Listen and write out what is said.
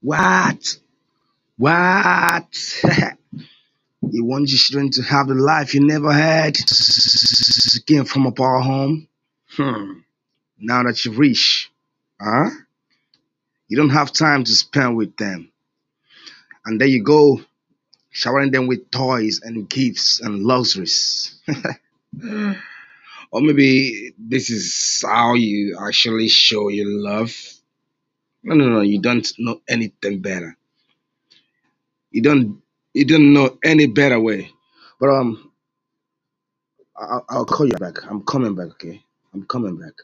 What? What? you want your children to have the life you never had? Came from a poor home? Hmm. Now that you're rich, huh? You don't have time to spend with them. And there you go, showering them with toys and gifts and luxuries. or maybe this is how you actually show your love. No, no, no, you don't know anything better. You don't you don't know any better way. But um I'll, I'll call you back. I'm coming back, okay? I'm coming back.